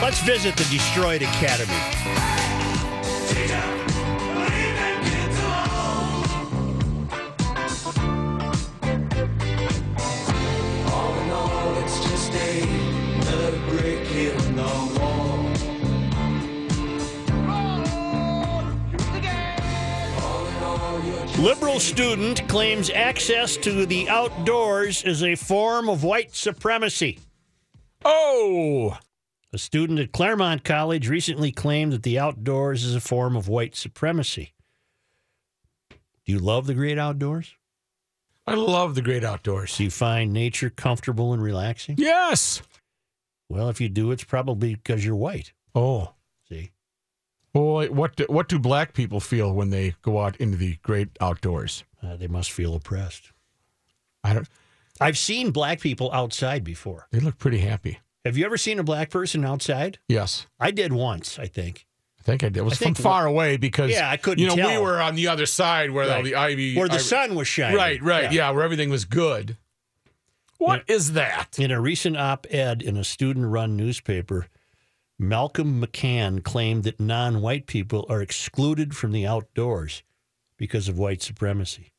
Let's visit the Destroyed Academy. Liberal student claims access to the outdoors is a form of white supremacy. Oh, A student at Claremont College recently claimed that the outdoors is a form of white supremacy. Do you love the great outdoors? I love the great outdoors. Do you find nature comfortable and relaxing? Yes. Well, if you do, it's probably because you're white. Oh? Boy, what do, what do black people feel when they go out into the great outdoors? Uh, they must feel oppressed. I don't. I've seen black people outside before. They look pretty happy. Have you ever seen a black person outside? Yes, I did once, I think. I think I did. It was I from far away because Yeah, I couldn't You know, we were on the other side where all Right. the ivy, Where the ivy- sun was shining. Right, right, yeah. where everything was good. What is that? In a recent op ed in a student run newspaper, Malcolm McCann claimed that non white people are excluded from the outdoors because of white supremacy.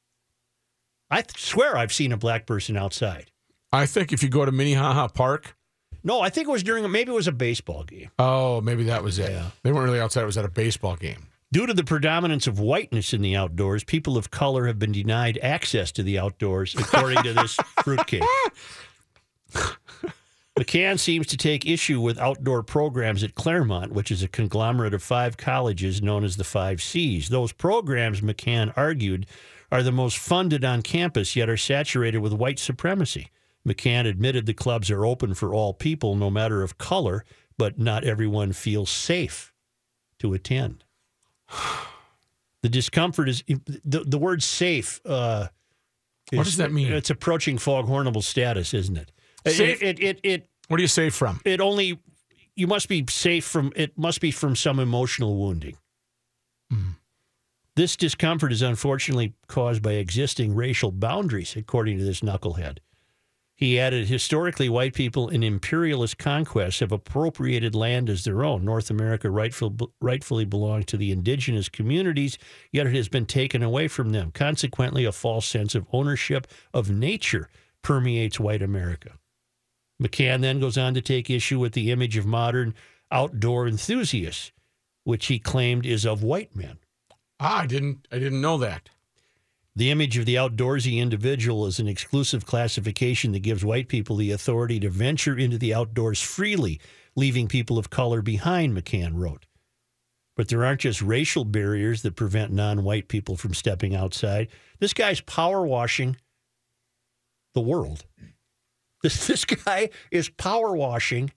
I th- swear I've seen a black person outside. I think if you go to Minnehaha Park, No, I think it was during, maybe it was a baseball game. oh, maybe that was it. Yeah. They weren't really outside; it was at a baseball game. Due to the predominance of whiteness in the outdoors, people of color have been denied access to the outdoors, according to this fruitcake. McCann seems to take issue with outdoor programs at Claremont, which is a conglomerate of five colleges known as the Five Cs. Those programs, McCann argued, are the most funded on campus, yet are saturated with white supremacy. McCann admitted the clubs are open for all people, no matter of color, but not everyone feels safe to attend. The discomfort is the, the word safe. Uh, What does that mean? It's approaching foghornable status, isn't it? It- It, it, it, What do you say from? it, only, you must be safe from, it must be from some emotional wounding. Hmm. This discomfort is unfortunately caused by existing racial boundaries, according to this knucklehead. He added, historically, white people in imperialist conquests have appropriated land as their own. North America rightful, rightfully belonged to the indigenous communities, yet it has been taken away from them. Consequently, a false sense of ownership of nature permeates white America. McCann then goes on to take issue with the image of modern outdoor enthusiasts, which he claimed is of white men. Ah, I didn't. I didn't know that. The image of the outdoorsy individual is an exclusive classification that gives white people the authority to venture into the outdoors freely, leaving people of color behind, McCann wrote. But there aren't just racial barriers that prevent non white people from stepping outside. This guy's power washing the world. This, this guy is power washing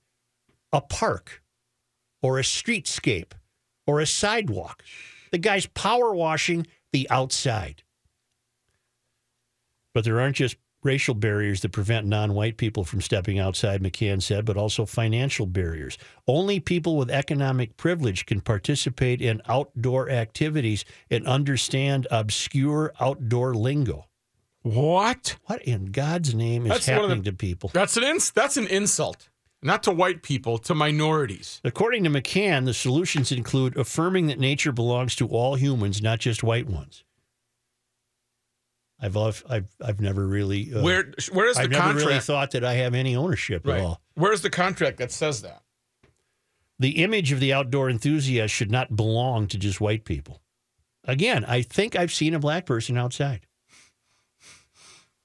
a park or a streetscape or a sidewalk. The guy's power washing the outside. But there aren't just racial barriers that prevent non white people from stepping outside, McCann said, but also financial barriers. Only people with economic privilege can participate in outdoor activities and understand obscure outdoor lingo. What? What in God's name is That's happening the- to people? That's an ins- That's an insult, not to white people, to minorities. According to McCann, the solutions include affirming that nature belongs to all humans, not just white ones. I've I've I've never really uh, Where Where's the I've never contract? really thought that I have any ownership right. at all. Where's the contract that says that? The image of the outdoor enthusiast should not belong to just white people. Again, I think I've seen a black person outside.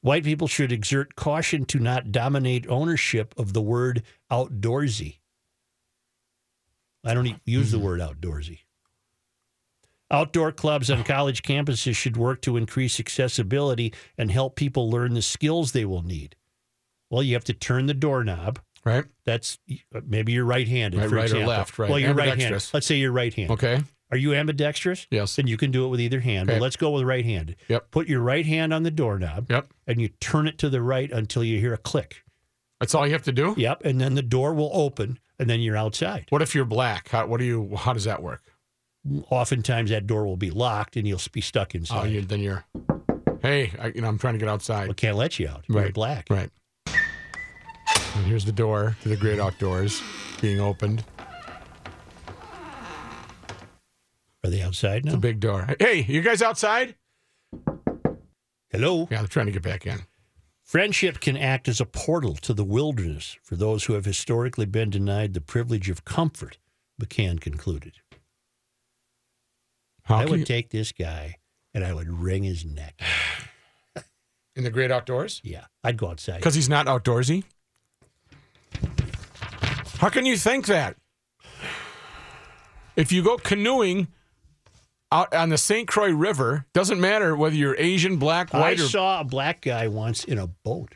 White people should exert caution to not dominate ownership of the word outdoorsy. I don't use the mm-hmm. word outdoorsy. Outdoor clubs on college campuses should work to increase accessibility and help people learn the skills they will need. Well, you have to turn the doorknob. Right. That's maybe you're right-handed. Right, for right or left, right. Well, you're right-handed. Let's say you're right-handed. Okay. Are you ambidextrous? Yes. Then you can do it with either hand. Okay. But let's go with right-handed. Yep. Put your right hand on the doorknob. Yep. And you turn it to the right until you hear a click. That's all you have to do. Yep. And then the door will open, and then you're outside. What if you're black? How, what do you? How does that work? Oftentimes that door will be locked, and you'll be stuck Oh, inside. you, then you're. Hey, I, you know, I'm trying to get outside. We can't let you out. You're Right. black. Right. And here's the door to the great outdoors being opened. Are they outside now? The big door. Hey, you guys outside? Hello. Yeah, they're trying to get back in. Friendship can act as a portal to the wilderness for those who have historically been denied the privilege of comfort, McCann concluded. How I would you- take this guy and I would wring his neck. in the great outdoors? Yeah, I'd go outside. Because he's not outdoorsy? How can you think that? If you go canoeing out on the St. Croix River, doesn't matter whether you're Asian, black, I white, or. saw a black guy once in a boat.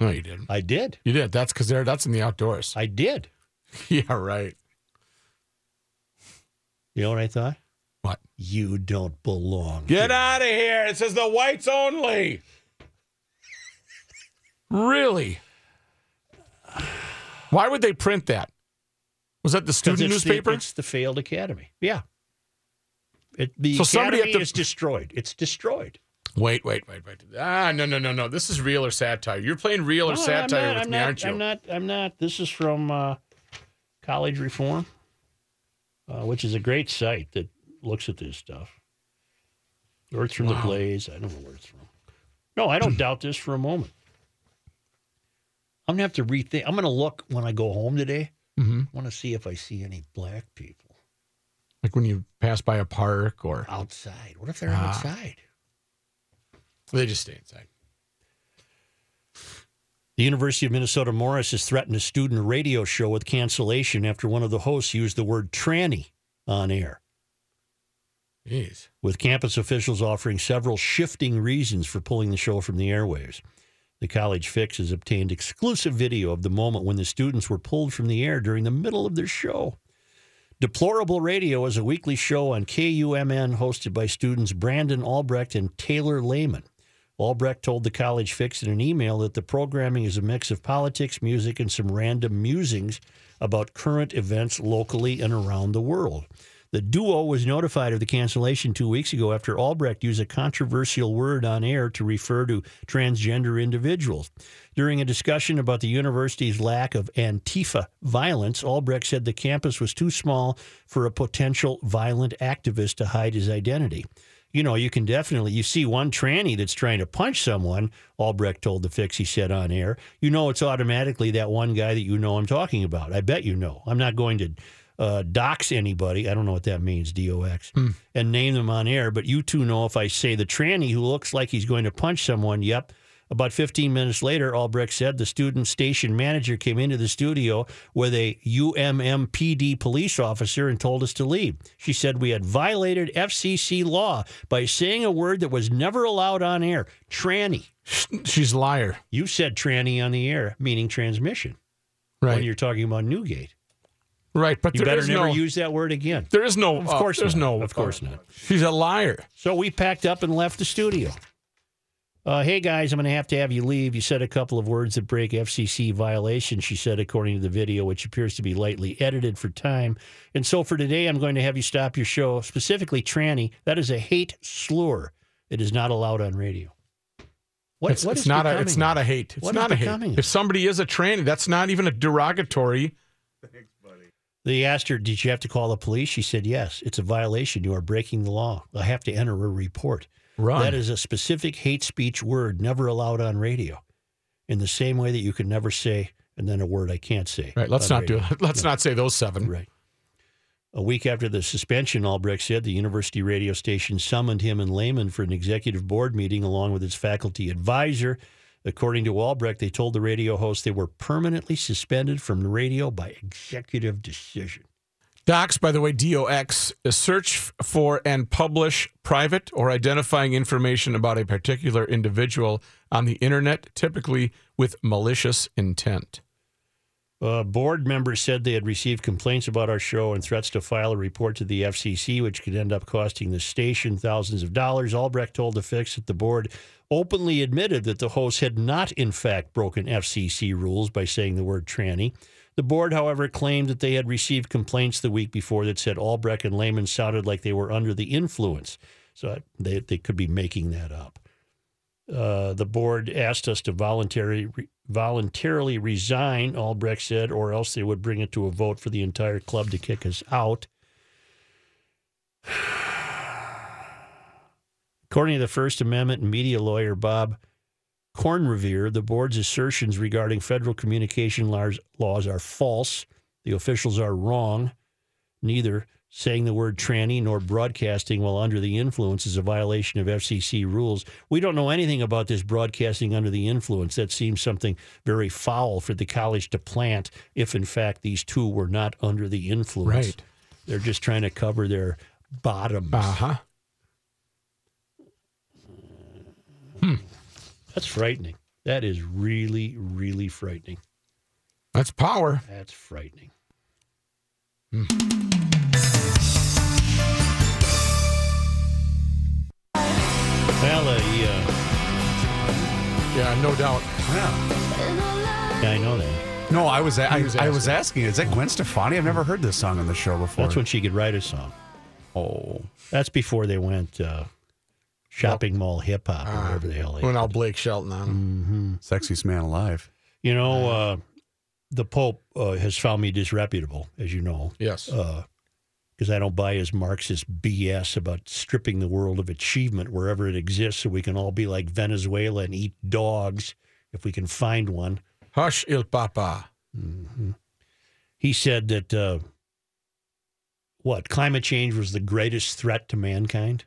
No, you didn't. I did. You did. That's because there. that's in the outdoors. I did. yeah, right. You know what I thought? What? You don't belong. Get out of here. It says the whites only. Really? Why would they print that? Was that the student it's newspaper? The, it's the failed academy. Yeah. It, the So somebody academy the- is destroyed. It's destroyed. Wait, wait, wait, wait. Ah, no, no, no, no. This is real or satire. You're playing real or No, satire not, with I'm me, not, aren't you? I'm not. I'm not. This is from uh, College Reform, uh, which is a great site that looks at this stuff. Earth from the Blaze. I don't know where it's from. No, I don't doubt this for a moment. I'm gonna have to rethink. I'm gonna look when I go home today. hmm I want to see if I see any black people Like when you pass by a park or outside. What if they're Ah. outside? they just stay inside. The University of Minnesota Morris has threatened a student radio show with cancellation after one of the hosts used the word tranny on air. Jeez. with campus officials offering several shifting reasons for pulling the show from the airwaves. The College Fix has obtained exclusive video of the moment when the students were pulled from the air during the middle of their show. Deplorable Radio is a weekly show on KUMM hosted by students Brandon Albrecht and Taylor Lehman. Albrecht told the College Fix in an email that the programming is a mix of politics, music, and some random musings about current events locally and around the world. The duo was notified of the cancellation two weeks ago after Albrecht used a controversial word on air to refer to transgender individuals. During a discussion about the university's lack of Antifa violence, Albrecht said the campus was too small for a potential violent activist to hide his identity. You know, you can definitely, you see one tranny that's trying to punch someone, Albrecht told the fix, he said on air. You know, it's automatically that one guy that you know I'm talking about. I bet you know. I'm not going to uh, dox anybody. I don't know what that means, D O X, and name them on air. But you two know if I say the tranny who looks like he's going to punch someone, yep. About 15 minutes later, Albrecht said the student station manager came into the studio with a UMMPD police officer and told us to leave. She said we had violated FCC law by saying a word that was never allowed on air tranny. She's a liar. You said tranny on the air, meaning transmission, Right. when you're talking about Newgate. Right. But You better never no, use that word again. there is no, Of uh, course there's not. no, Of course uh, not. She's a liar. So we packed up and left the studio. Uh, hey guys, I'm going to have to have you leave. You said a couple of words that break FCC violation, she said, according to the video, which appears to be lightly edited for time. And so for today, I'm going to have you stop your show, specifically tranny. That is a hate slur. It is not allowed on radio. What, it's what it's is not a it's not a hate. It's What not a hate. If somebody is a tranny, that's not even a derogatory. They asked her, Did you have to call the police? She said, Yes. It's a violation. You are breaking the law. I have to enter a report. Run. That is a specific hate speech word never allowed on radio. In the same way that you can never say, and then a word I can't say. right. Let's not do it. Let's No. not say those seven. Right. A week after the suspension, Albrecht said the university radio station summoned him and Lehman for an executive board meeting along with its faculty advisor. According to Albrecht, they told the radio host they were permanently suspended from the radio by executive decision. Docs, by the way, DOX, search for and publish private or identifying information about a particular individual on the internet, typically with malicious intent. Uh, board members said they had received complaints about our show and threats to file a report to the FCC, which could end up costing the station thousands of dollars. Albrecht told the Fix that the board openly admitted that the host had not, in fact, broken FCC rules by saying the word tranny. The board, however, claimed that they had received complaints the week before that said Albrecht and Lehman sounded like they were under the influence. So they, they could be making that up. Uh, the board asked us to voluntarily voluntarily resign. Albrecht said, or else they would bring it to a vote for the entire club to kick us out. According to the First Amendment and media lawyer Bob Corn-Revere, the board's assertions regarding federal communication laws, laws are false. The officials are wrong. Neither saying the word tranny nor broadcasting while under the influence is a violation of FCC rules. We don't know anything about this broadcasting under the influence. That seems something very foul for the college to plant if, in fact, these two were not under the influence. Right. They're just trying to cover their bottoms. Uh huh. That's frightening. That is really, really frightening. That's power. That's frightening. Well, uh, yeah, Yeah, no doubt. yeah, I know that. No, I was, a- I, was I was asking. Is that Gwen Stefani? I've never heard this song on the show before. That's when she could write a song. oh, That's before they went uh, shopping mall hip hop or whatever the hell they. Went out Blake Shelton on him. sexiest man alive. You know, uh, the Pope uh, has found me disreputable, as you know. Yes. because I don't buy his Marxist BS about stripping the world of achievement wherever it exists so we can all be like Venezuela and eat dogs if we can find one. Hush, il papa. He said that, uh, what, climate change was the greatest threat to mankind?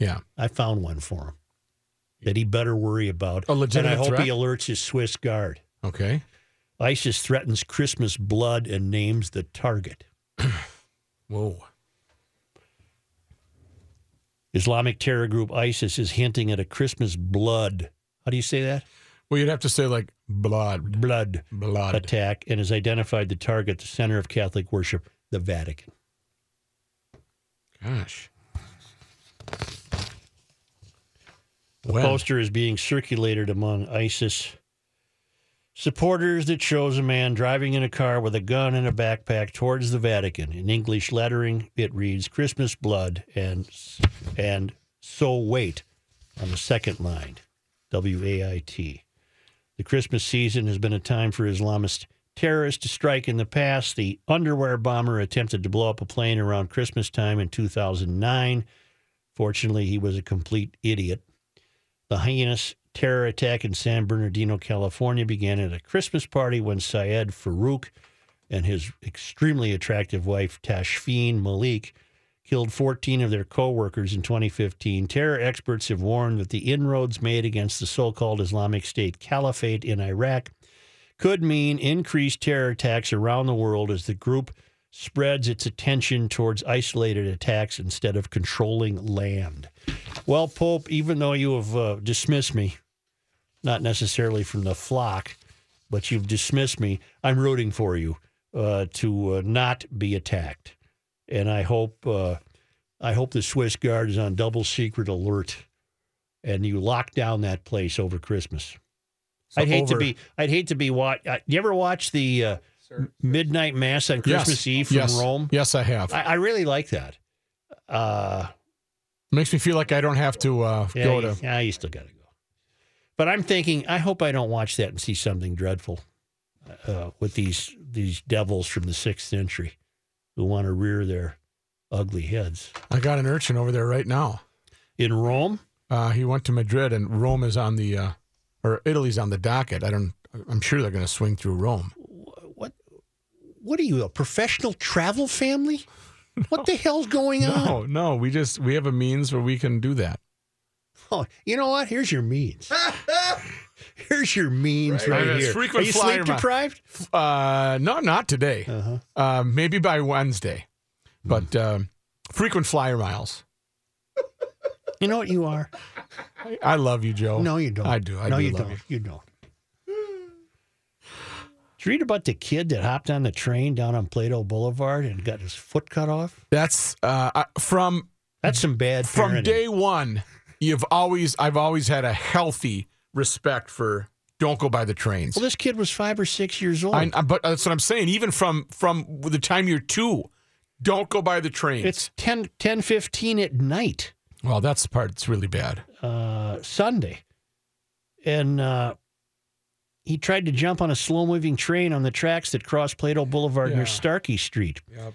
Yeah. I found one for him that he better worry about. A legitimate and I hope threat? he alerts his Swiss guard. Okay. ISIS threatens Christmas blood and names the target. Whoa. Islamic terror group ISIS is hinting at a Christmas blood. How do you say that? Well, you'd have to say like blood, Blood blood. attack and has identified the target, the center of Catholic worship, the Vatican. Gosh. The When? poster is being circulated among ISIS supporters that shows a man driving in a car with a gun and a backpack towards the Vatican. In English lettering, it reads "Christmas blood" and and "So wait" on the second line. W A I T. The Christmas season has been a time for Islamist terrorists to strike in the past. The underwear bomber attempted to blow up a plane around Christmas time in 2009. Fortunately, he was a complete idiot. The heinous terror attack in San Bernardino, California began at a Christmas party when Syed Farook and his extremely attractive wife, Tashfeen Malik, killed 14 of their co-workers in 2015. Terror experts have warned that the inroads made against the so-called Islamic State Caliphate in Iraq could mean increased terror attacks around the world as the group spreads its attention towards isolated attacks instead of controlling land. Well, Pope, even though you have uh, dismissed me, not necessarily from the flock, but you've dismissed me, I'm rooting for you uh, to uh, not be attacked. And I hope uh, I hope the Swiss Guard is on double secret alert, and you lock down that place over Christmas. So I'd hate to be. I'd hate to be. Watch. Uh, you ever watch the uh, midnight mass on Christmas yes. Eve from yes. Rome? Yes, I have. I, I really like that. Uh, Makes me feel like I don't have to uh, yeah, go to. yeah, you still got to go. But I'm thinking, I hope I don't watch that and see something dreadful uh, with these these devils from the sixth century who want to rear their ugly heads I got an urchin over there right now. in Rome. Uh, he went to Madrid, and Rome is on the, uh, or Italy's on the docket. I don't. I'm sure they're going to swing through Rome. What? What are you, a professional travel family? What the hell's going on? No, no. We just we have a means where we can do that. Oh, you know what? Here's your means. Here's your means right, Right. Here. frequent Are you sleep deprived? Uh, no, not today. Uh-huh. Uh, maybe by Wednesday, but um, frequent flyer miles. You know what you are? I, I love you, Joe. No, you don't. I do. I no, do you love don't. you. You don't. Did you read about the kid that hopped on the train down on Plato Boulevard and got his foot cut off? That's uh, from That's some bad from parenting. day one. You've always I've always had a healthy respect for don't go by the trains. Well, this kid was five or six years old. I, I- but that's what I'm saying. Even from from the time you're two, don't go by the trains. it's 10, 10 15 at night, well, that's the part that's really bad. uh, Sunday. and uh, he tried to jump on a slow moving train on the tracks that cross Plato Boulevard near Starkey Street. Yep.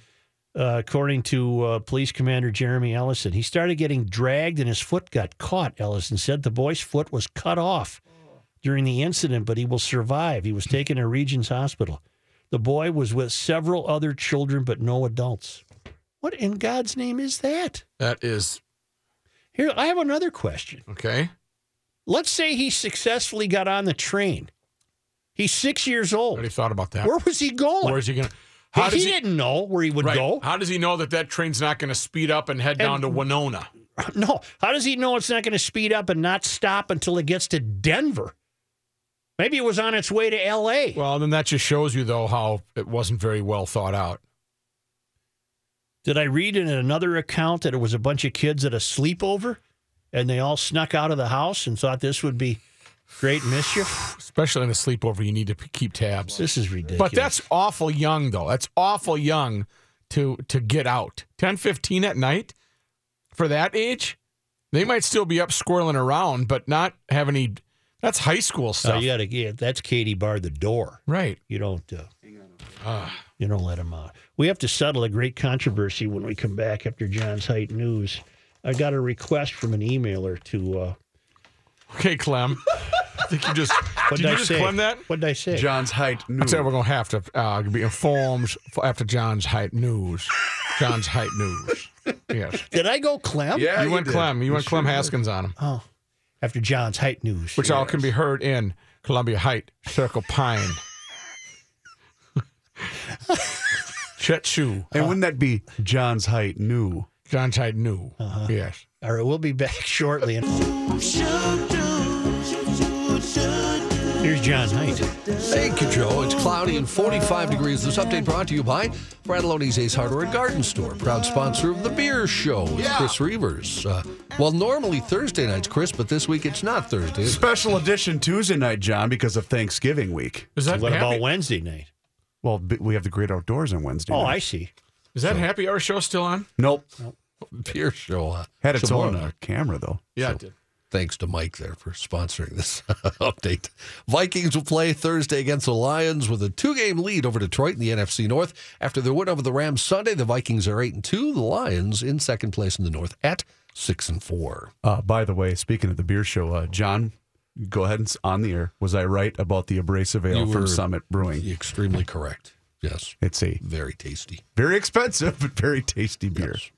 Uh, according to uh, Police Commander Jeremy Ellison, he started getting dragged and his foot got caught. Ellison said the boy's foot was cut off during the incident, but he will survive. He was taken to Regions Hospital. The boy was with several other children, but no adults. What in God's name is that? That is Here, I have another question. okay. Let's say he successfully got on the train. He's six years old. already thought about that. Where was he going? Where's he going? to he he? didn't know where he would right. go. How does he know that that train's not going to speed up and head down to Winona? No. How does he know it's not going to speed up and not stop until it gets to Denver? Maybe it was on its way to L.A. Well, then that just shows you though how it wasn't very well thought out. Did I read in another account that it was a bunch of kids at a sleepover and they all snuck out of the house and thought this would be great mischief? Especially in a sleepover, you need to keep tabs. This is ridiculous. But that's awful young, though. That's awful young to to get out. 10, 15 at night for that age, they might still be up squirreling around, but not have any. That's high school Oh, stuff, you got to get that's Katie barred the door. right? You don't. Uh, you don't let him out. We have to settle a great controversy when we come back after John's Height News. I got a request from an emailer to. Uh, Okay, Clem. I think you just what did did you I just say? Clem that? What did I say? John's height. news. I said we're gonna have to uh, be informed f- after John's height news. John's height news. Yes, Did I go Clem? Yeah, you went did. Clem. You went sure Clem did. Haskins on him, Oh, after John's Height News. which all can be heard in Columbia Height, Circle Pine. Chet Shoe, And wouldn't that be John's height new? John's height new. Uh-huh. Yes. All right, we'll be back shortly. Here's John Height. Thank you, Joe. It's cloudy and 45 degrees. This update brought to you by Bradalone's Ace Hardware and Garden Store, proud sponsor of the Beer Show with Chris Reavers. Uh, well, normally Thursday nights, Chris, but this week it's not Thursday. is it? Special edition Tuesday night, John, because of Thanksgiving week. Is that What happy, about Wednesday night? Well, we have the great outdoors on Wednesday. Oh, night. I see. is that happy hour show still on? Nope. Nope. Beer Show. Uh, Had its tomorrow own uh, camera though. Yeah, So- it did. Thanks to Mike there for sponsoring this update. Vikings will play Thursday against the Lions with a two-game lead over Detroit in the NFC North. After their win over the Rams Sunday, the Vikings are eight and two. The Lions in second place in the North at six and four. Uh, by the way, speaking of the beer show, uh, John, go ahead and on the air. Was I right about the abrasive ale from Summit Brewing? Extremely correct. Yes, It's a very tasty. very expensive but very tasty beer. Yes.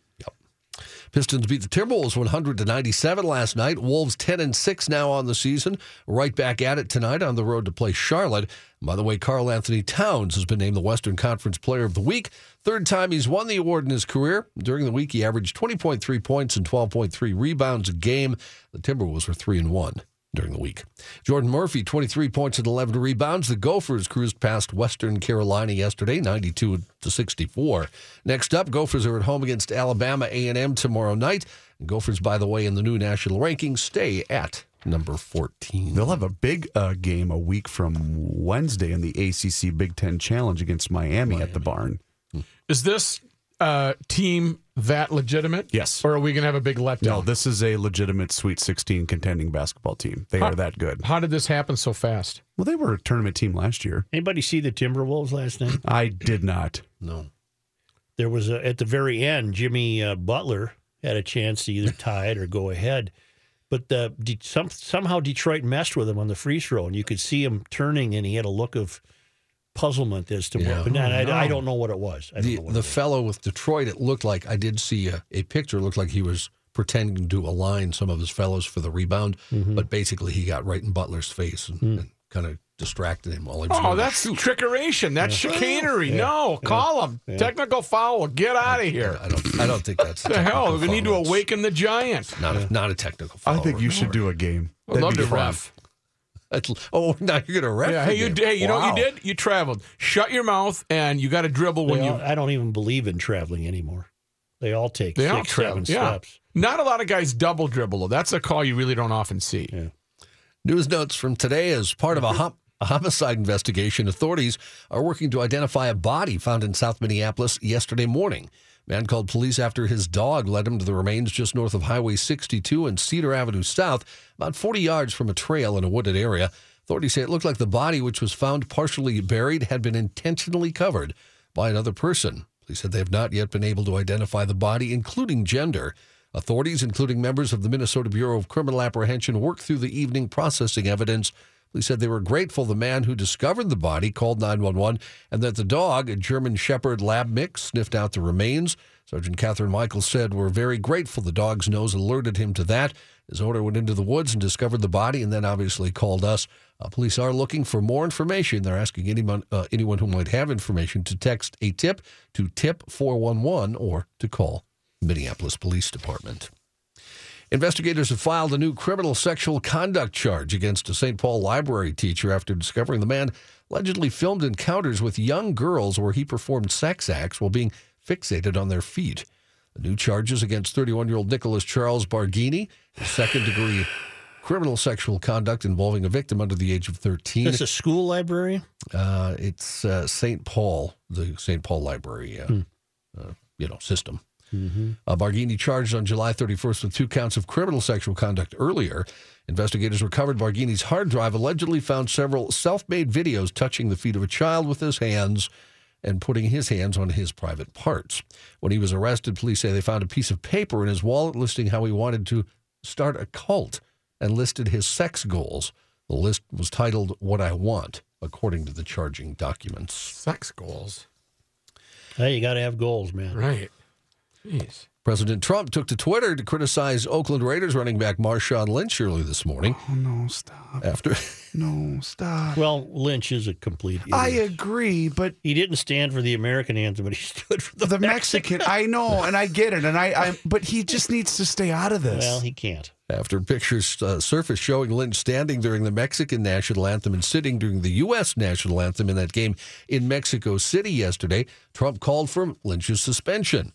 Pistons beat the Timberwolves 100 to 97 last night. Wolves 10 and 6 now on the season. Right back at it tonight on the road to play Charlotte. By the way, Karl-Anthony Towns has been named the Western Conference Player of the Week. Third time he's won the award in his career. During the week, he averaged 20.3 points and 12.3 rebounds a game. The Timberwolves were 3 and 1 during the week. Jordan Murphy, 23 points and 11 rebounds. The Gophers cruised past Western Carolina yesterday, 92 to 64. Next up, Gophers are at home against Alabama A&M tomorrow night. And Gophers, by the way, in the new national rankings, stay at number 14. They'll have a big uh, game a week from Wednesday in the ACC Big Ten Challenge against Miami, at the barn. Is this uh, team that legitimate? Yes. Or are we going to have a big letdown? No, this is a legitimate Sweet 16 contending basketball team. They Huh. are that good. How did this happen so fast? Well, they were a tournament team last year. Anybody see the Timberwolves last night? I did not. No. There was a, at the very end, Jimmy uh, Butler had a chance to either tie it or go ahead, but uh, de- some, somehow Detroit messed with him on the free throw, and you could see him turning, and he had a look of puzzlement as to Yeah. what. But not, Oh, no. I, I don't know what it was. I don't The, know what the it was. fellow with Detroit, it looked like, I did see a, a picture, it looked like he was pretending to align some of his fellows for the rebound, Mm-hmm. but basically he got right in Butler's face and, Hmm. and kind of distracted him while he was Oh, going to that's shoot. trickeration. That's chicanery. No, call him. Technical foul. Get out of here. I don't. I don't think that's the hell? We need to awaken the giant. Not a, not a technical foul. I think you should do a game. I'd love be to fun. ref. That's- Oh, now you're gonna ref. Yeah. Hey, you, game. hey, you know what you did? You traveled. Shut your mouth, and you got to dribble when They you. I don't even believe in traveling anymore. They all take They six, all travel. seven Yeah. steps. Not a lot of guys double dribble. though. That's a call you really don't often see. News notes from today as part of a, hom- a homicide investigation. Authorities are working to identify a body found in South Minneapolis yesterday morning. Man called police after his dog led him to the remains just north of Highway 62 and Cedar Avenue South, about 40 yards from a trail in a wooded area. Authorities say it looked like the body, which was found partially buried, had been intentionally covered by another person. Police said they have not yet been able to identify the body, including gender. Authorities, including members of the Minnesota Bureau of Criminal Apprehension, worked through the evening processing evidence. Police said they were grateful the man who discovered the body called 911 and that the dog, a German Shepherd lab mix, sniffed out the remains. Sergeant Catherine Michaels said, We're very grateful the dog's nose alerted him to that. His owner went into the woods and discovered the body and then obviously called us. Uh, police are looking for more information. They're asking anyone, uh, anyone who might have information to text a tip to tip 411 or to call Minneapolis Police Department. Investigators have filed a new criminal sexual conduct charge against a St. Paul library teacher after discovering the man allegedly filmed encounters with young girls where he performed sex acts while being fixated on their feet. The new charges against 31 year old Nicholas Charles Barghini, second degree criminal sexual conduct involving a victim under the age of 13. It's a school library? Uh, it's uh, St. Paul, the St. Paul Library, uh, uh, you know, system. Uh, Barghini charged on July 31st with two counts of criminal sexual conduct earlier. Investigators recovered Barghini's hard drive, allegedly found several self made videos touching the feet of a child with his hands and putting his hands on his private parts. When he was arrested, police say they found a piece of paper in his wallet listing how he wanted to start a cult and listed his sex goals. The list was titled What I Want, according to the charging documents. Sex goals. Hey, you got to have goals, man. Right. Jeez. President Trump took to Twitter to criticize Oakland Raiders running back Marshawn Lynch early this morning Oh, no, stop. after No, stop. Well, Lynch is a complete idiot. I agree, but he didn't stand for the American anthem, but he stood for the, the Mexican, I know, and I get it, and I, I, but he just needs to stay out of this. Well, he can't. after pictures uh, surfaced showing Lynch standing during the Mexican national anthem and sitting during the U.S. national anthem in that game in Mexico City yesterday, Trump called for Lynch's suspension.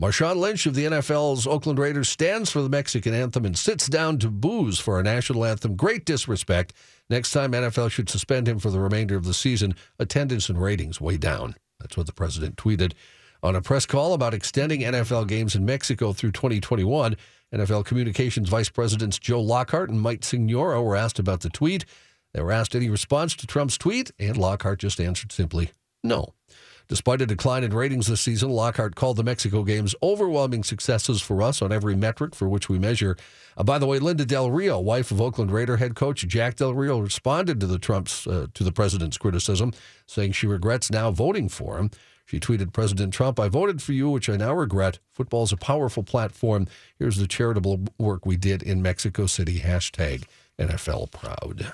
Marshawn Lynch of the NFL's Oakland Raiders stands for the Mexican anthem and sits down to booze for our national anthem. Great disrespect. Next time, NFL should suspend him for the remainder of the season. Attendance and ratings way down. That's what the president tweeted. On a press call about extending NFL games in Mexico through 2021, NFL Communications Vice Presidents Joe Lockhart and Mike Signora were asked about the tweet. They were asked any response to Trump's tweet, and Lockhart just answered simply, no. Despite a decline in ratings this season, Lockhart called the Mexico games overwhelming successes for us on every metric for which we measure. Uh, by the way, Linda Del Rio, wife of Oakland Raider head coach Jack Del Rio, responded to the Trump's uh, to the president's criticism, saying she regrets now voting for him. She tweeted, President Trump, I voted for you, which I now regret. Football is a powerful platform. Here's the charitable work we did in Mexico City. Hashtag NFL proud.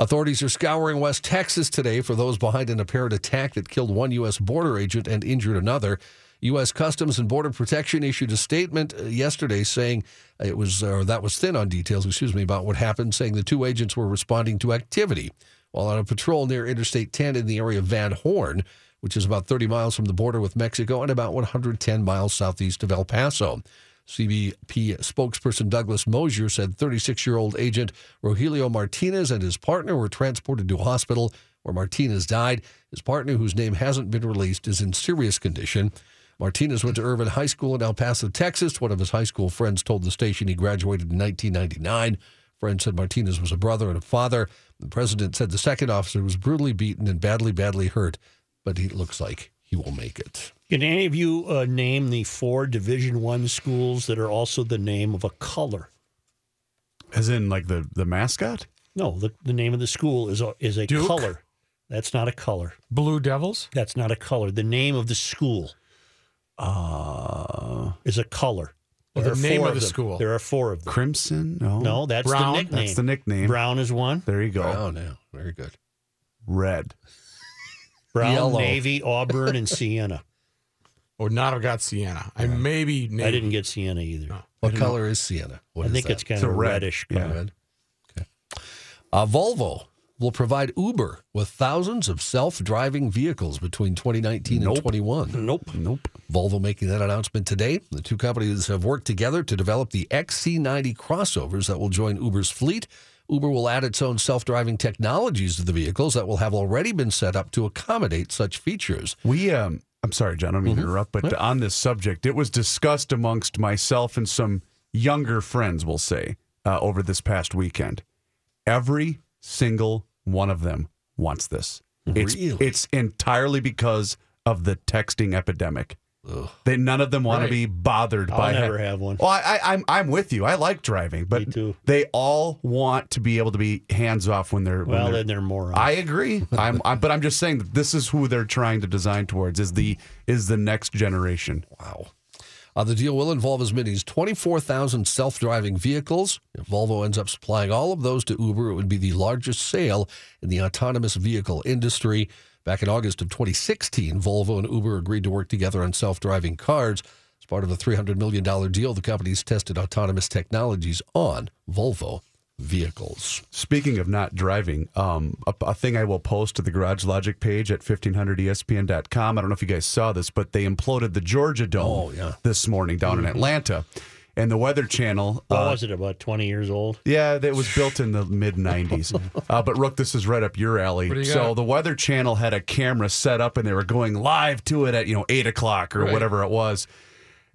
Authorities are scouring West Texas today for those behind an apparent attack that killed one U.S. border agent and injured another. U.S. Customs and Border Protection issued a statement uh, yesterday saying it was, or that was thin on details, excuse me, about what happened, saying the two agents were responding to activity while on a patrol near Interstate 10 in the area of Van Horn, which is about 30 miles from the border with Mexico and about 110 miles southeast of El Paso. CBP spokesperson Douglas Mosier said 36 year old agent Rogelio Martinez and his partner were transported to a hospital where Martinez died. His partner, whose name hasn't been released, is in serious condition. Martinez went to Irvin High School in El Paso, Texas. One of his high school friends told the station he graduated in 1999. Friends said Martinez was a brother and a father. The president said the second officer was brutally beaten and badly, badly hurt, but he looks like he will make it. Can any of you uh, name the four Division One schools that are also the name of a color? As in, like the the mascot. No, the, the name of the school is a, is a Duke? color. That's not a color. Blue Devils? That's not a color. The name of the school Uh, is a color. Well, There the are name four of the them. school. There are four of them. Crimson. No. No, that's Brown? the nickname. That's the nickname. Brown is one. There you go. Oh, no. Very good. Red. Brown, Yellow. Navy, Auburn, and Siena. Would not have got Siena. I maybe I didn't get Siena either. No. What color is sienna? What I is think that? it's kind It's a of red. reddish Yeah. color. Red. Okay. Uh, Volvo will provide Uber with thousands of self-driving vehicles between 2019 and Nope. 21. Nope. Nope. Volvo making that announcement today. The two companies have worked together to develop the XC90 crossovers that will join Uber's fleet. Uber will add its own self-driving technologies to the vehicles that will have already been set up to accommodate such features. We um I'm sorry, John. I don't mean to interrupt, but on this subject, it was discussed amongst myself and some younger friends, we'll say, uh, over this past weekend. Every single one of them wants this. It's Really? it's entirely because of the texting epidemic. They none of them want Right. to be bothered I'll by. never have one. Well, I, I, I'm I'm with you. I like driving, but too. they all want to be able to be hands off when they're. when Well, they're- then they're morons. I agree. I'm, I'm, but I'm just saying that this is who they're trying to design towards. Is the is the next generation. Wow. Uh, the deal will involve as many as 24,000 self driving vehicles. If Volvo ends up supplying all of those to Uber, it would be the largest sale in the autonomous vehicle industry. Back in August of 2016, Volvo and Uber agreed to work together on self driving cars. As part of a $300 million deal, the companies tested autonomous technologies on Volvo vehicles. Speaking of not driving, um, a, a thing I will post to the Garage Logic page at 1500espn.com. I don't know if you guys saw this, but they imploded the Georgia Dome Oh, yeah. this morning down in Atlanta. And the Weather Channel. what uh, was it? About twenty years old. Yeah, it was built in the mid 90s. Uh, but Rook, this is right up your alley. You So got? the Weather Channel had a camera set up, and they were going live to it at you know eight o'clock or Right. whatever it was.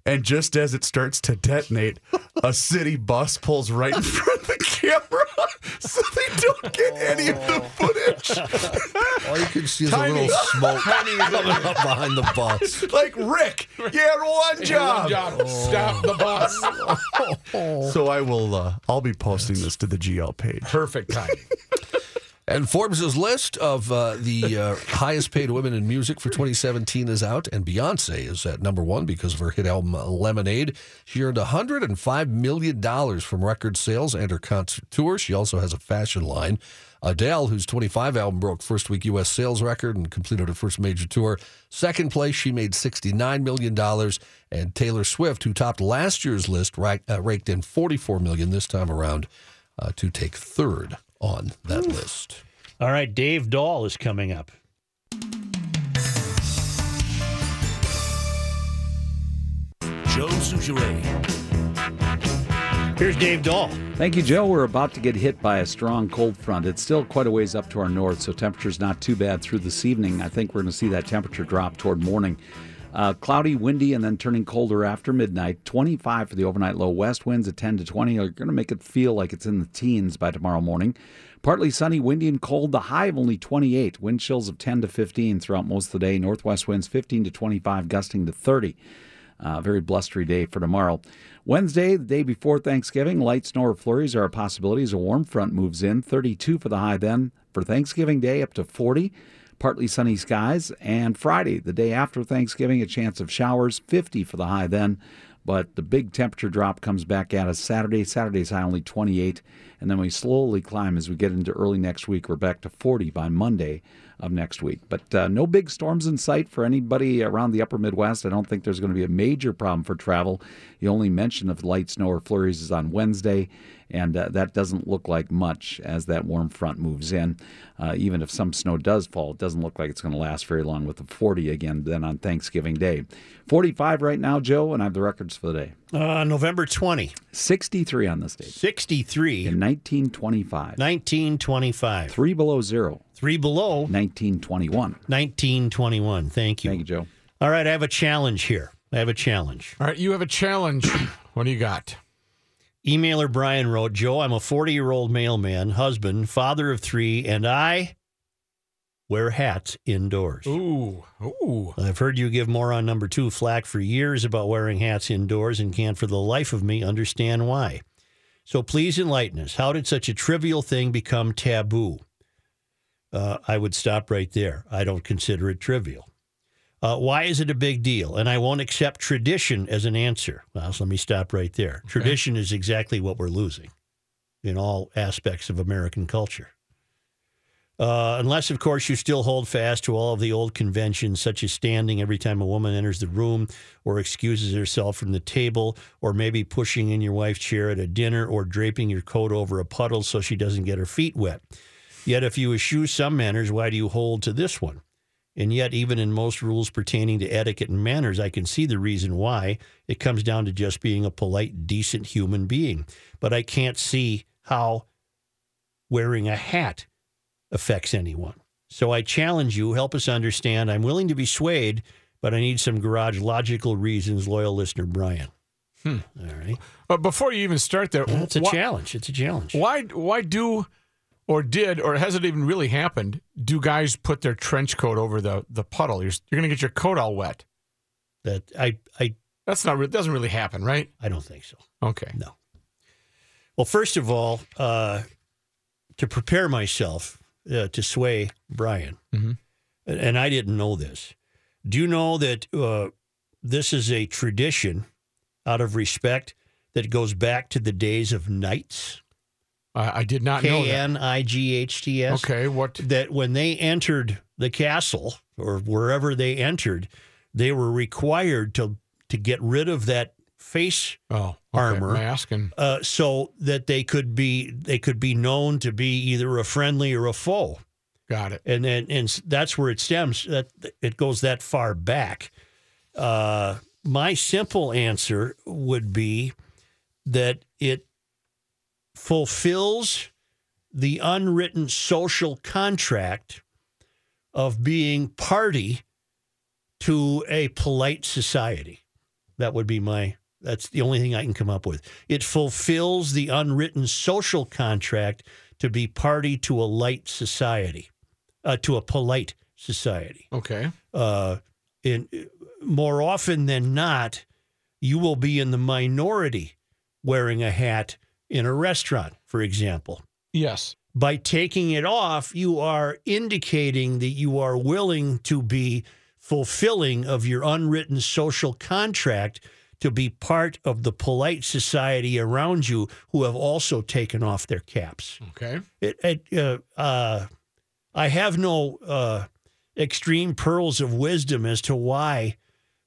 And just as it starts to detonate, a city bus pulls right in front of the camera, so they don't get any of the footage. All you can see is Tiny. a little smoke coming up behind the bus. like Rick, you had one job. One job. Stop the bus. So I will. Uh, I'll be posting this to the GL page. Perfect timing. And Forbes' list of uh, the uh, highest paid women in music for 2017 is out, and Beyonce is at number one because of her hit album uh, Lemonade. She earned $105 million from record sales and her concert tour. She also has a fashion line. Adele, whose 25 album broke first week U.S. sales record and completed her first major tour. Second place, she made $69 million. And Taylor Swift, who topped last year's list, uh, raked in 44 million this time around uh, to take third on that list. All right, Dave Dahl is coming up. Joe Soucheray. Here's Dave Dahl. Thank you, Joe. We're about to get hit by a strong cold front. It's still quite a ways up to our north, so temperature's not too bad through this evening. I think we're going to see that temperature drop toward morning. Uh, cloudy, windy, and then turning colder after midnight. 25 for the overnight low. West winds at 10 to 20 are going to make it feel like it's in the teens by tomorrow morning. Partly sunny, windy, and cold. The high of only 28. Wind chills of 10 to 15 throughout most of the day. Northwest winds 15 to 25, gusting to 30. Uh, very blustery day for tomorrow. Wednesday, the day before Thanksgiving, light snow or flurries are a possibility as a warm front moves in. 32 for the high then. For Thanksgiving Day, up to 40. Partly sunny skies. And Friday, the day after Thanksgiving, a chance of showers. 50 for the high then. But the big temperature drop comes back at us Saturday. Saturday's high only 28. And then we slowly climb as we get into early next week. We're back to 40 by Monday of next week. But uh, no big storms in sight for anybody around the upper Midwest. I don't think there's going to be a major problem for travel. The only mention of light snow or flurries is on Wednesday, and uh, that doesn't look like much as that warm front moves in. Uh, even if some snow does fall, it doesn't look like it's going to last very long with the 40 again then on Thanksgiving Day. 45 right now, Joe, and I have the records for the day. Uh, November 20, 63 on this date. 63, In 1925. 1925. Three below zero. Three below, 1921. 1921. Thank you. Thank you, Joe. All right, I have a challenge here. I have a challenge. All right, you have a challenge. What do you got? Emailer Brian wrote, Joe, I'm a 40 year old mailman, husband, father of three, and I wear hats indoors. Ooh, ooh. I've heard you give moron number two flack for years about wearing hats indoors and can't for the life of me understand why. So please enlighten us. How did such a trivial thing become taboo? Uh, I would stop right there. I don't consider it trivial. Uh, why is it a big deal? And I won't accept tradition as an answer. Well, so let me stop right there. Tradition is exactly what we're losing in all aspects of American culture. Uh, unless, of course, you still hold fast to all of the old conventions, such as standing every time a woman enters the room or excuses herself from the table, or maybe pushing in your wife's chair at a dinner or draping your coat over a puddle so she doesn't get her feet wet. Yet, if you eschew some manners, why do you hold to this one? And yet, even in most rules pertaining to etiquette and manners, I can see the reason why. It comes down to just being a polite, decent human being. But I can't see how wearing a hat affects anyone. So I challenge you, help us understand. I'm willing to be swayed, but I need some garage logical reasons. Loyal listener Brian. Hmm. All right, But before you even start there, it's a why, challenge. It's a challenge. why why do or did or has it even really happened? Do guys put their trench coat over the the puddle? You're you're going to get your coat all wet. That I I That's not it doesn't really happen, right? I don't think so. Okay. No. Well, first of all, uh, to prepare myself uh, to sway Brian, Mhm. and- and I didn't know this. Do you know that uh, this is a tradition out of respect that goes back to the days of knights? I, I did not know K that. N I G H T S. Okay, what? That when they entered the castle or wherever they entered, they were required to to get rid of that face Oh, okay, Armor. mask and uh, so that they could be they could be known to be either a friendly or a foe, got it. and then and that's where it stems. That it goes that far back. Uh, my simple answer would be that it fulfills the unwritten social contract of being party to a polite society. That would be my that's the only thing I can come up with. It fulfills the unwritten social contract to be party to a light society, uh, to a polite society. Okay. Uh, in more often than not, you will be in the minority wearing a hat in a restaurant, for example. Yes. By taking it off, you are indicating that you are willing to be fulfilling of your unwritten social contract to be part of the polite society around you who have also taken off their caps. Okay. It, it, uh, uh, I have no uh, extreme pearls of wisdom as to why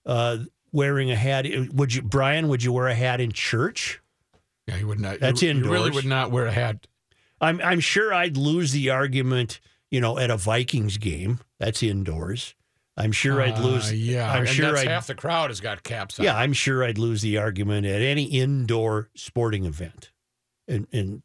uh, wearing a hat. Would you, Brian? Would you wear a hat in church? Yeah, you would not. That's you, you really would not wear a hat. I'm I'm sure I'd lose the argument, you know, at a Vikings game. That's indoors. I'm sure I'd lose. Uh, yeah, I'm and sure that's I'd. half the crowd has got caps on. yeah, I'm sure I'd lose the argument at any indoor sporting event, and and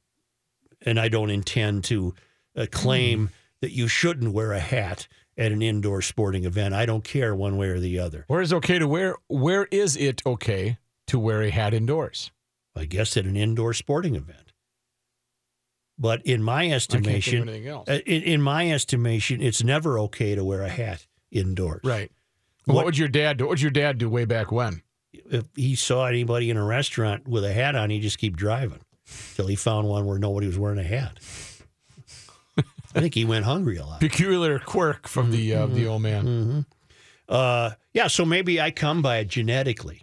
and I don't intend to uh, claim that you shouldn't wear a hat at an indoor sporting event. I don't care one way or the other. Where is okay to wear? Where is it okay to wear a hat indoors? I guess at an indoor sporting event. But in my I can't think of estimation. Uh, In, in my estimation, it's never okay to wear a hat indoors. right. What, What- would your dad do? What would your dad do way back when? If he saw anybody in a restaurant with a hat on, he'd just keep driving till he found one where nobody was wearing a hat. I think he went hungry a lot. Peculiar quirk from the uh, the old man. hmm Uh, yeah, so maybe I come by it genetically,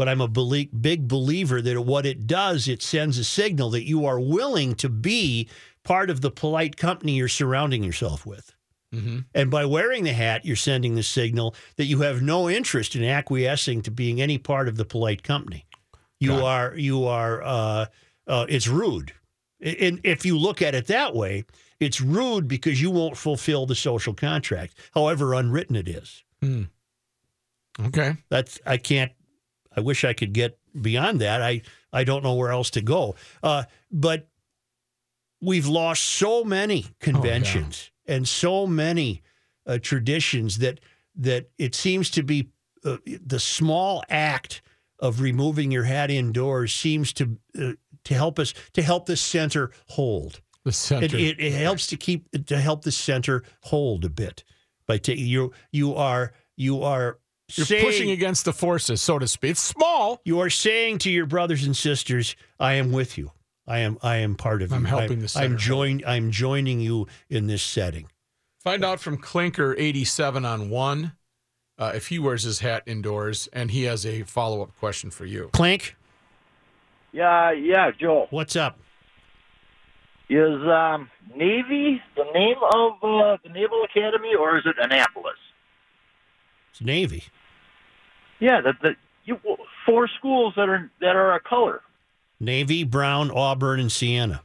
but I'm a belie- big believer that what it does, it sends a signal that you are willing to be part of the polite company you're surrounding yourself with. Mhm. And by wearing the hat, you're sending the signal that you have no interest in acquiescing to being any part of the polite company. You Got it. are, you are, uh, uh, it's rude. And if you look at it that way, it's rude because you won't fulfill the social contract, however unwritten it is. Hmm. Okay. That's I can't. I wish I could get beyond that. I I don't know where else to go. Uh, but we've lost so many conventions and so many uh, traditions that that it seems to be uh, the small act of removing your hat indoors seems to uh, to help us to help the center hold. The center. It, it, it helps to keep to help the center hold a bit by taking you you are you are You're saying, pushing against the forces, so to speak. It's small. you are saying to your brothers and sisters, I am with you. I am I am part of I'm you. helping I'm, the center I'm join I'm joining you in this setting. Find out from Clinker eighty seven on one uh, if he wears his hat indoors, and he has a follow up question for you. Clink. Yeah, yeah, Joe. what's up? Is um, Navy the name of uh, the Naval Academy, or is it Annapolis? It's Navy. Yeah, the, the you four schools that are that are a color. Navy, Brown, Auburn, and Siena.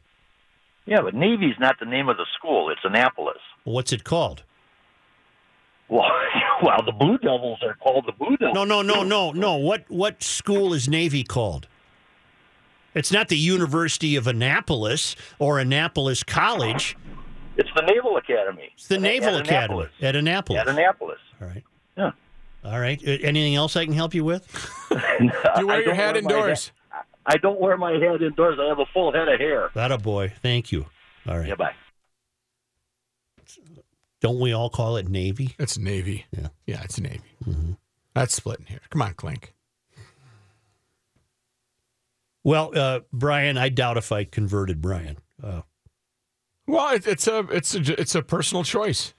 Yeah, but Navy's not the name of the school. It's Annapolis. What's it called? Well, well, the Blue Devils are called the Blue Devils. No, no, no, no, no. What what school is Navy called? It's not the University of Annapolis or Annapolis College. It's the Naval Academy. It's the Naval at Academy Annapolis. at Annapolis. At Annapolis. All right. Yeah. All right. Anything else I can help you with? Do you wear your hat wear my indoors? I don't wear my hat indoors. I have a full head of hair. That a boy. Thank you. All right. Yeah, bye. Don't we all call it Navy? It's Navy. Yeah. Yeah, it's Navy. That's splitting here. Come on, Clink. Well, uh, Brian, I doubt if I converted Brian, uh, Well, it, it's a it's a it's a personal choice.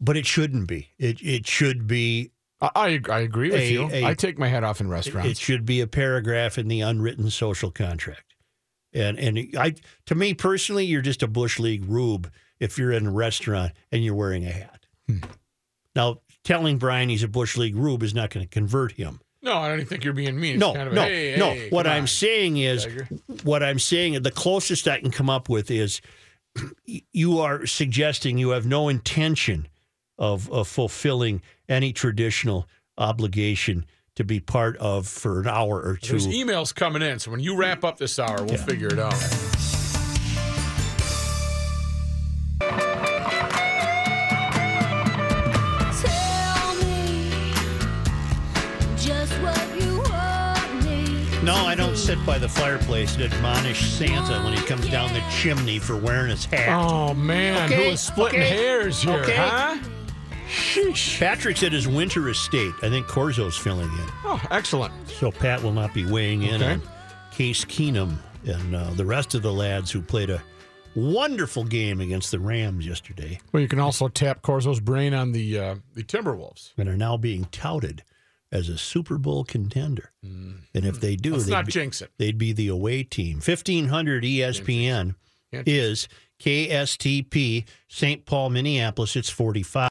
but it shouldn't be. It it should be I I, I agree with A- you. a- I take my hat off in restaurants. it should be a paragraph in the unwritten social contract. And and I to me personally, you're just a bush league rube if you're in a restaurant and you're wearing a hat. Hmm. Now, telling Brian he's a bush league rube is not going to convert him. no, I don't think you're being mean. It's no, kind of a, no, hey, no. hey, what I'm on, saying is, Tiger. what I'm saying, the closest I can come up with is you are suggesting you have no intention of, of fulfilling any traditional obligation to be part of for an hour or two. There's emails coming in, so when you wrap up this hour, we'll Yeah. figure it out. Tell me just what you want me. no, I don't sit by the fireplace and admonish Santa when he comes down the chimney for wearing his hat. Oh man, Okay, who is splitting okay, hairs here, okay. huh? Sheesh. Patrick's at his winter estate. I think Corzo's filling in. Oh, excellent. So Pat will not be weighing in Okay. on Case Keenum and uh, the rest of the lads who played a wonderful game against the Rams yesterday Well, you can also tap Corzo's brain on the uh, the Timberwolves. and are now being touted as a Super Bowl contender. And if they do, Let's they'd not be, jinx it. they'd be the away team. 1500 ESPN is KSTP St. Paul, Minneapolis. It's 45.